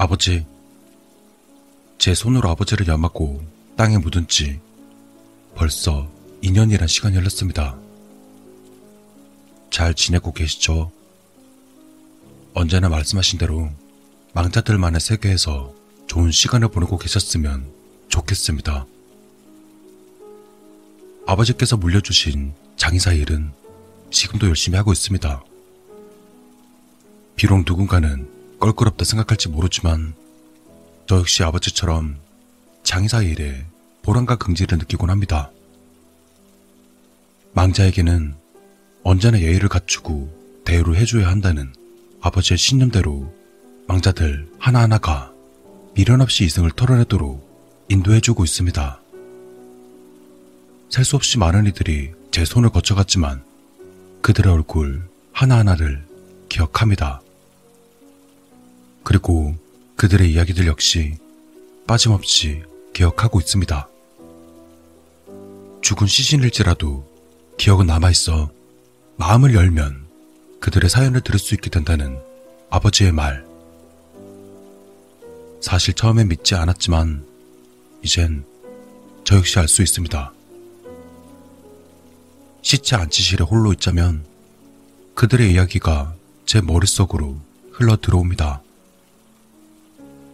아버지, 제 손으로 아버지를 엿맞고 땅에 묻은 지 벌써 2년이란 시간이 흘렀습니다. 잘 지내고 계시죠? 언제나 말씀하신 대로 망자들만의 세계에서 좋은 시간을 보내고 계셨으면 좋겠습니다. 아버지께서 물려주신 장의사 일은 지금도 열심히 하고 있습니다. 비록 누군가는 껄끄럽다 생각할지 모르지만 저 역시 아버지처럼 장의사 일에 보람과 긍지를 느끼곤 합니다. 망자에게는 언제나 예의를 갖추고 대우를 해줘야 한다는 아버지의 신념대로 망자들 하나하나가 미련 없이 이승을 털어내도록 인도해주고 있습니다. 셀 수 없이 많은 이들이 제 손을 거쳐갔지만 그들의 얼굴 하나하나를 기억합니다. 그리고 그들의 이야기들 역시 빠짐없이 기억하고 있습니다. 죽은 시신일지라도 기억은 남아있어 마음을 열면 그들의 사연을 들을 수 있게 된다는 아버지의 말. 사실 처음엔 믿지 않았지만 이젠 저 역시 알 수 있습니다. 시체 안치실에 홀로 있자면 그들의 이야기가 제 머릿속으로 흘러 들어옵니다.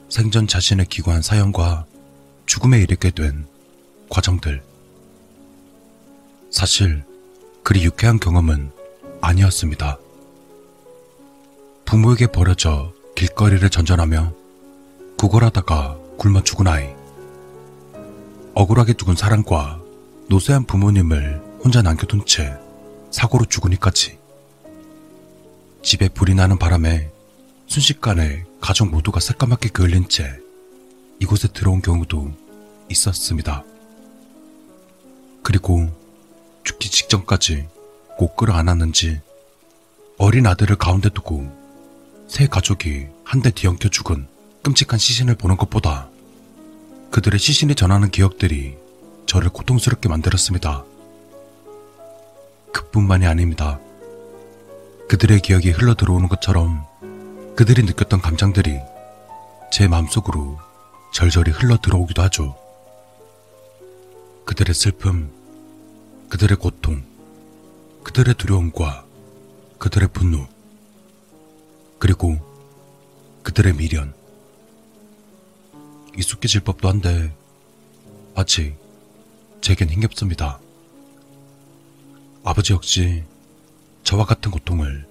생전 자신의 기구한 사연과 죽음에 이르게 된 과정들. 사실 그리 유쾌한 경험은 아니었습니다. 부모에게 버려져 길거리를 전전하며 구걸하다가 굶어 죽은 아이. 억울하게 죽은 사랑과 노쇠한 부모님을 혼자 남겨둔 채 사고로 죽으니까지. 집에 불이 나는 바람에 순식간에 가족 모두가 새까맣게 그을린 채 이곳에 들어온 경우도 있었습니다. 그리고 죽기 직전까지 꼭 끌어안았는지 어린 아들을 가운데 두고 새 가족이 한 대 뒤엉켜 죽은 끔찍한 시신을 보는 것보다 그들의 시신이 전하는 기억들이 저를 고통스럽게 만들었습니다. 그뿐만이 아닙니다. 그들의 기억이 흘러 들어오는 것처럼 그들이 느꼈던 감정들이 제 마음속으로 절절히 흘러 들어오기도 하죠. 그들의 슬픔, 그들의 고통, 그들의 두려움과 그들의 분노, 그리고 그들의 미련. 익숙해질 법도 한데 아직 제겐 힘겹습니다. 아버지 역시 저와 같은 고통을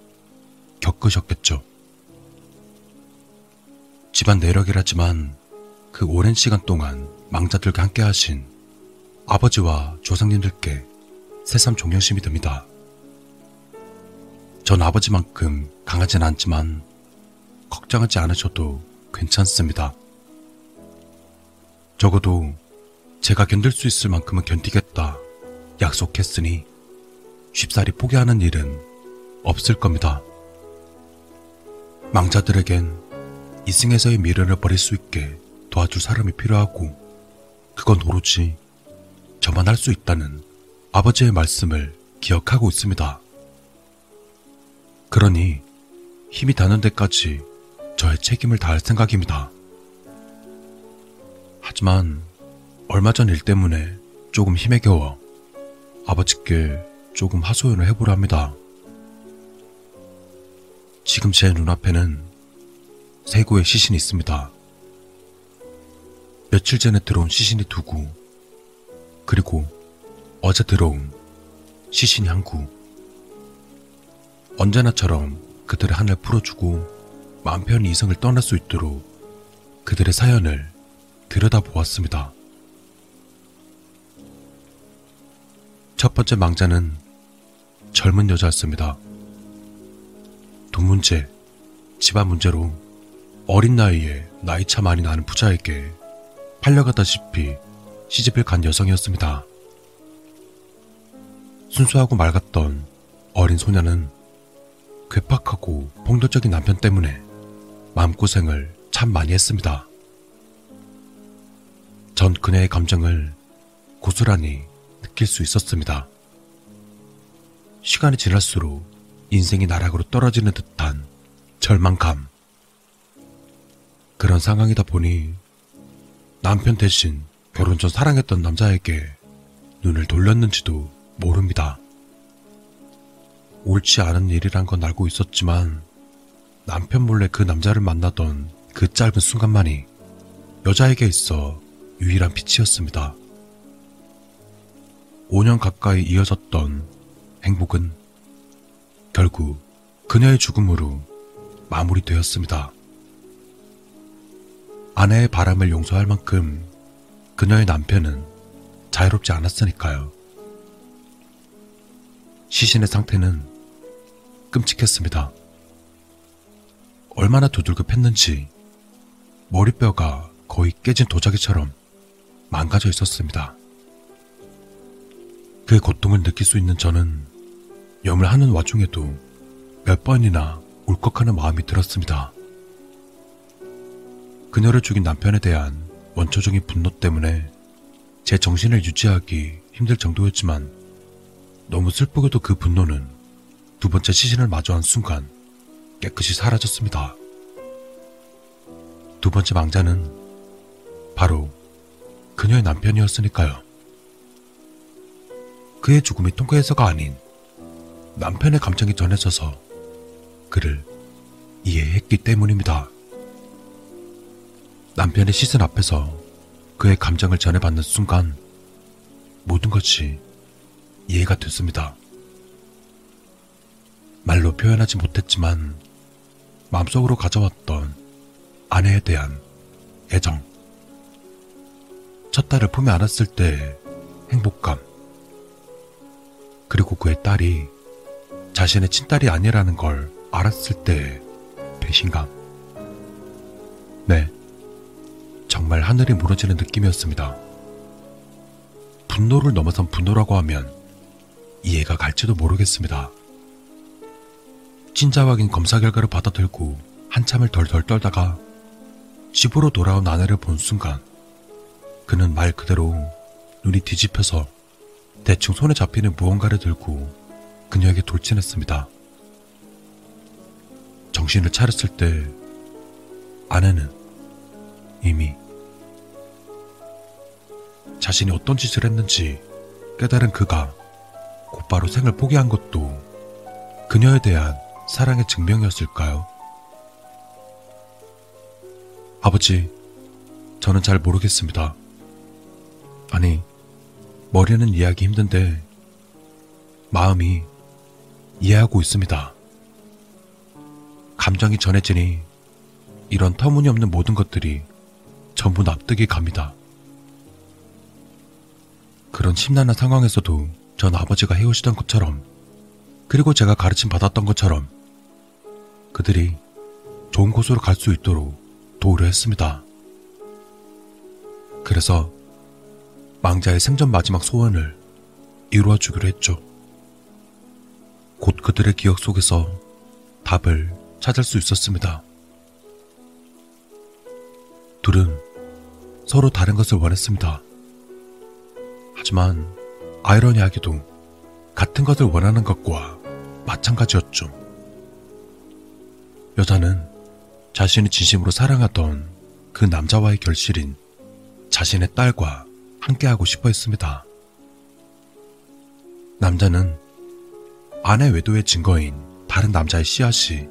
겪으셨겠죠. 집안 내력이라지만 그 오랜 시간 동안 망자들과 함께 하신 아버지와 조상님들께 새삼 존경심이 듭니다. 전 아버지만큼 강하진 않지만 걱정하지 않으셔도 괜찮습니다. 적어도 제가 견딜 수 있을 만큼은 견디겠다 약속했으니 쉽사리 포기하는 일은 없을 겁니다. 망자들에겐 이승에서의 미련을 버릴 수 있게 도와줄 사람이 필요하고 그건 오로지 저만 할 수 있다는 아버지의 말씀을 기억하고 있습니다. 그러니 힘이 닿는 데까지 저의 책임을 다할 생각입니다. 하지만 얼마 전 일 때문에 조금 힘에 겨워 아버지께 조금 하소연을 해보려 합니다. 지금 제 눈앞에는 세 구의 시신이 있습니다. 며칠 전에 들어온 시신이 두 구, 그리고 어제 들어온 시신이 한 구. 언제나처럼 그들의 한을 풀어주고 마음 편히 이성을 떠날 수 있도록 그들의 사연을 들여다보았습니다. 첫 번째 망자는 젊은 여자였습니다. 돈 문제, 집안 문제로 어린 나이에 나이차 많이 나는 부자에게 팔려가다시피 시집을 간 여성이었습니다. 순수하고 맑았던 어린 소녀는 괴팍하고 폭력적인 남편 때문에 마음고생을 참 많이 했습니다. 전 그녀의 감정을 고스란히 느낄 수 있었습니다. 시간이 지날수록 인생이 나락으로 떨어지는 듯한 절망감. 그런 상황이다 보니 남편 대신 결혼 전 사랑했던 남자에게 눈을 돌렸는지도 모릅니다. 옳지 않은 일이란 건 알고 있었지만 남편 몰래 그 남자를 만나던 그 짧은 순간만이 여자에게 있어 유일한 빛이었습니다. 5년 가까이 이어졌던 행복은 결국 그녀의 죽음으로 마무리되었습니다. 아내의 바람을 용서할 만큼 그녀의 남편은 자유롭지 않았으니까요. 시신의 상태는 끔찍했습니다. 얼마나 두들급했는지 머리뼈가 거의 깨진 도자기처럼 망가져 있었습니다. 그 고통을 느낄 수 있는 저는 염을 하는 와중에도 몇 번이나 울컥하는 마음이 들었습니다. 그녀를 죽인 남편에 대한 원초적인 분노 때문에 제 정신을 유지하기 힘들 정도였지만 너무 슬프게도 그 분노는 두 번째 시신을 마주한 순간 깨끗이 사라졌습니다. 두 번째 망자는 바로 그녀의 남편이었으니까요. 그의 죽음이 통쾌해서가 아닌 남편의 감정이 전해져서 그를 이해했기 때문입니다. 남편의 시선 앞에서 그의 감정을 전해받는 순간 모든 것이 이해가 됐습니다. 말로 표현하지 못했지만 마음속으로 가져왔던 아내에 대한 애정. 첫 딸을 품에 안았을 때 행복감. 그리고 그의 딸이 자신의 친딸이 아니라는 걸 알았을 때 배신감. 네. 정말 하늘이 무너지는 느낌이었습니다. 분노를 넘어선 분노라고 하면 이해가 갈지도 모르겠습니다. 진짜 확인 검사 결과를 받아들고 한참을 덜덜 떨다가 집으로 돌아온 아내를 본 순간 그는 말 그대로 눈이 뒤집혀서 대충 손에 잡히는 무언가를 들고 그녀에게 돌진했습니다. 정신을 차렸을 때 아내는 이미 자신이 어떤 짓을 했는지 깨달은 그가 곧바로 생을 포기한 것도 그녀에 대한 사랑의 증명이었을까요? 아버지, 저는 잘 모르겠습니다. 아니, 머리는 이해하기 힘든데, 마음이 이해하고 있습니다. 감정이 전해지니 이런 터무니없는 모든 것들이 전부 납득이 갑니다. 그런 심란한 상황에서도 전 아버지가 해오시던 것처럼 그리고 제가 가르침 받았던 것처럼 그들이 좋은 곳으로 갈 수 있도록 도우려 했습니다. 그래서 망자의 생전 마지막 소원을 이루어 주기로 했죠. 곧 그들의 기억 속에서 답을 찾을 수 있었습니다. 둘은 서로 다른 것을 원했습니다. 하지만 아이러니하게도 같은 것을 원하는 것과 마찬가지였죠. 여자는 자신이 진심으로 사랑하던 그 남자와의 결실인 자신의 딸과 함께하고 싶어 했습니다. 남자는 아내 외도의 증거인 다른 남자의 씨앗이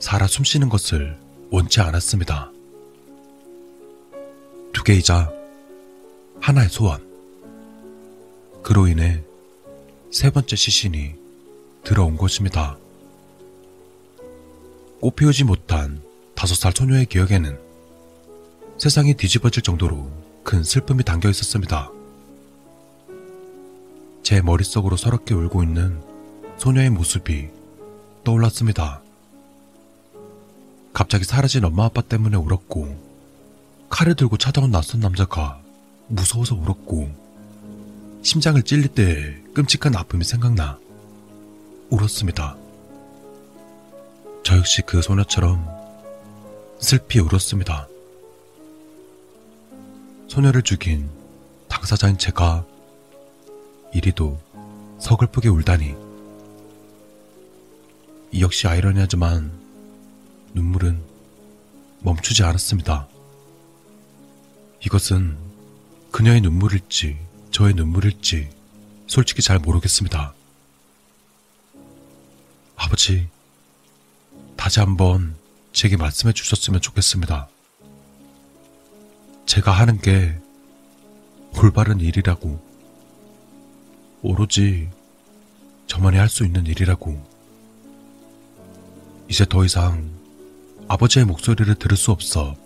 살아 숨쉬는 것을 원치 않았습니다. 두 개이자 하나의 소원. 그로 인해 세 번째 시신이 들어온 것입니다. 꽃 피우지 못한 다섯 살 소녀의 기억에는 세상이 뒤집어질 정도로 큰 슬픔이 담겨 있었습니다. 제 머릿속으로 서럽게 울고 있는 소녀의 모습이 떠올랐습니다. 갑자기 사라진 엄마 아빠 때문에 울었고, 칼을 들고 찾아온 낯선 남자가 무서워서 울었고, 심장을 찔릴 때 끔찍한 아픔이 생각나 울었습니다. 저 역시 그 소녀처럼 슬피 울었습니다. 소녀를 죽인 당사자인 제가 이리도 서글프게 울다니. 이 역시 아이러니하지만 눈물은 멈추지 않았습니다. 이것은 그녀의 눈물일지 저의 눈물일지 솔직히 잘 모르겠습니다. 아버지, 다시 한번 제게 말씀해 주셨으면 좋겠습니다. 제가 하는 게 올바른 일이라고, 오로지 저만이 할 수 있는 일이라고, 이제 더 이상 아버지의 목소리를 들을 수 없어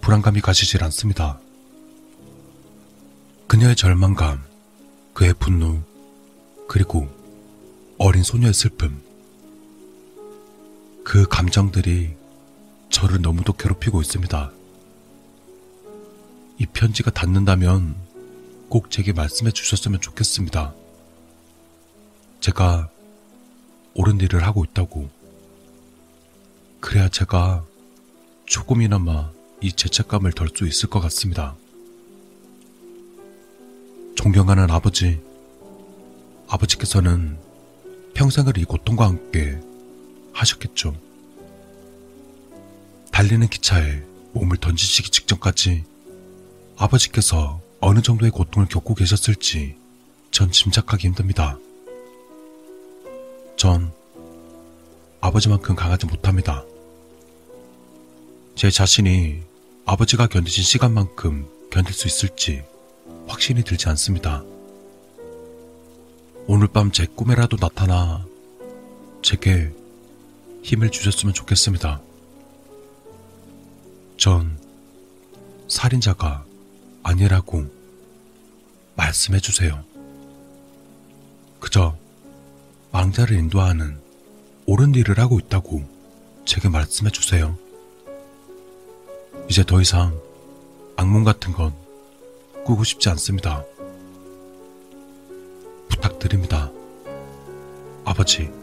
불안감이 가시질 않습니다. 그녀의 절망감, 그의 분노, 그리고 어린 소녀의 슬픔. 그 감정들이 저를 너무도 괴롭히고 있습니다. 이 편지가 닿는다면 꼭 제게 말씀해 주셨으면 좋겠습니다. 제가 옳은 일을 하고 있다고. 그래야 제가 조금이나마 이 죄책감을 덜 수 있을 것 같습니다. 존경하는 아버지, 아버지께서는 평생을 이 고통과 함께 하셨겠죠. 달리는 기차에 몸을 던지시기 직전까지 아버지께서 어느 정도의 고통을 겪고 계셨을지 전 짐작하기 힘듭니다. 전 아버지만큼 강하지 못합니다. 제 자신이 아버지가 견디신 시간만큼 견딜 수 있을지 확신이 들지 않습니다. 오늘 밤 제 꿈에라도 나타나 제게 힘을 주셨으면 좋겠습니다. 전 살인자가 아니라고 말씀해 주세요. 그저 망자를 인도하는 옳은 일을 하고 있다고 제게 말씀해 주세요. 이제 더 이상 악몽 같은 건 꾸고 싶지 않습니다. 부탁드립니다. 아버지.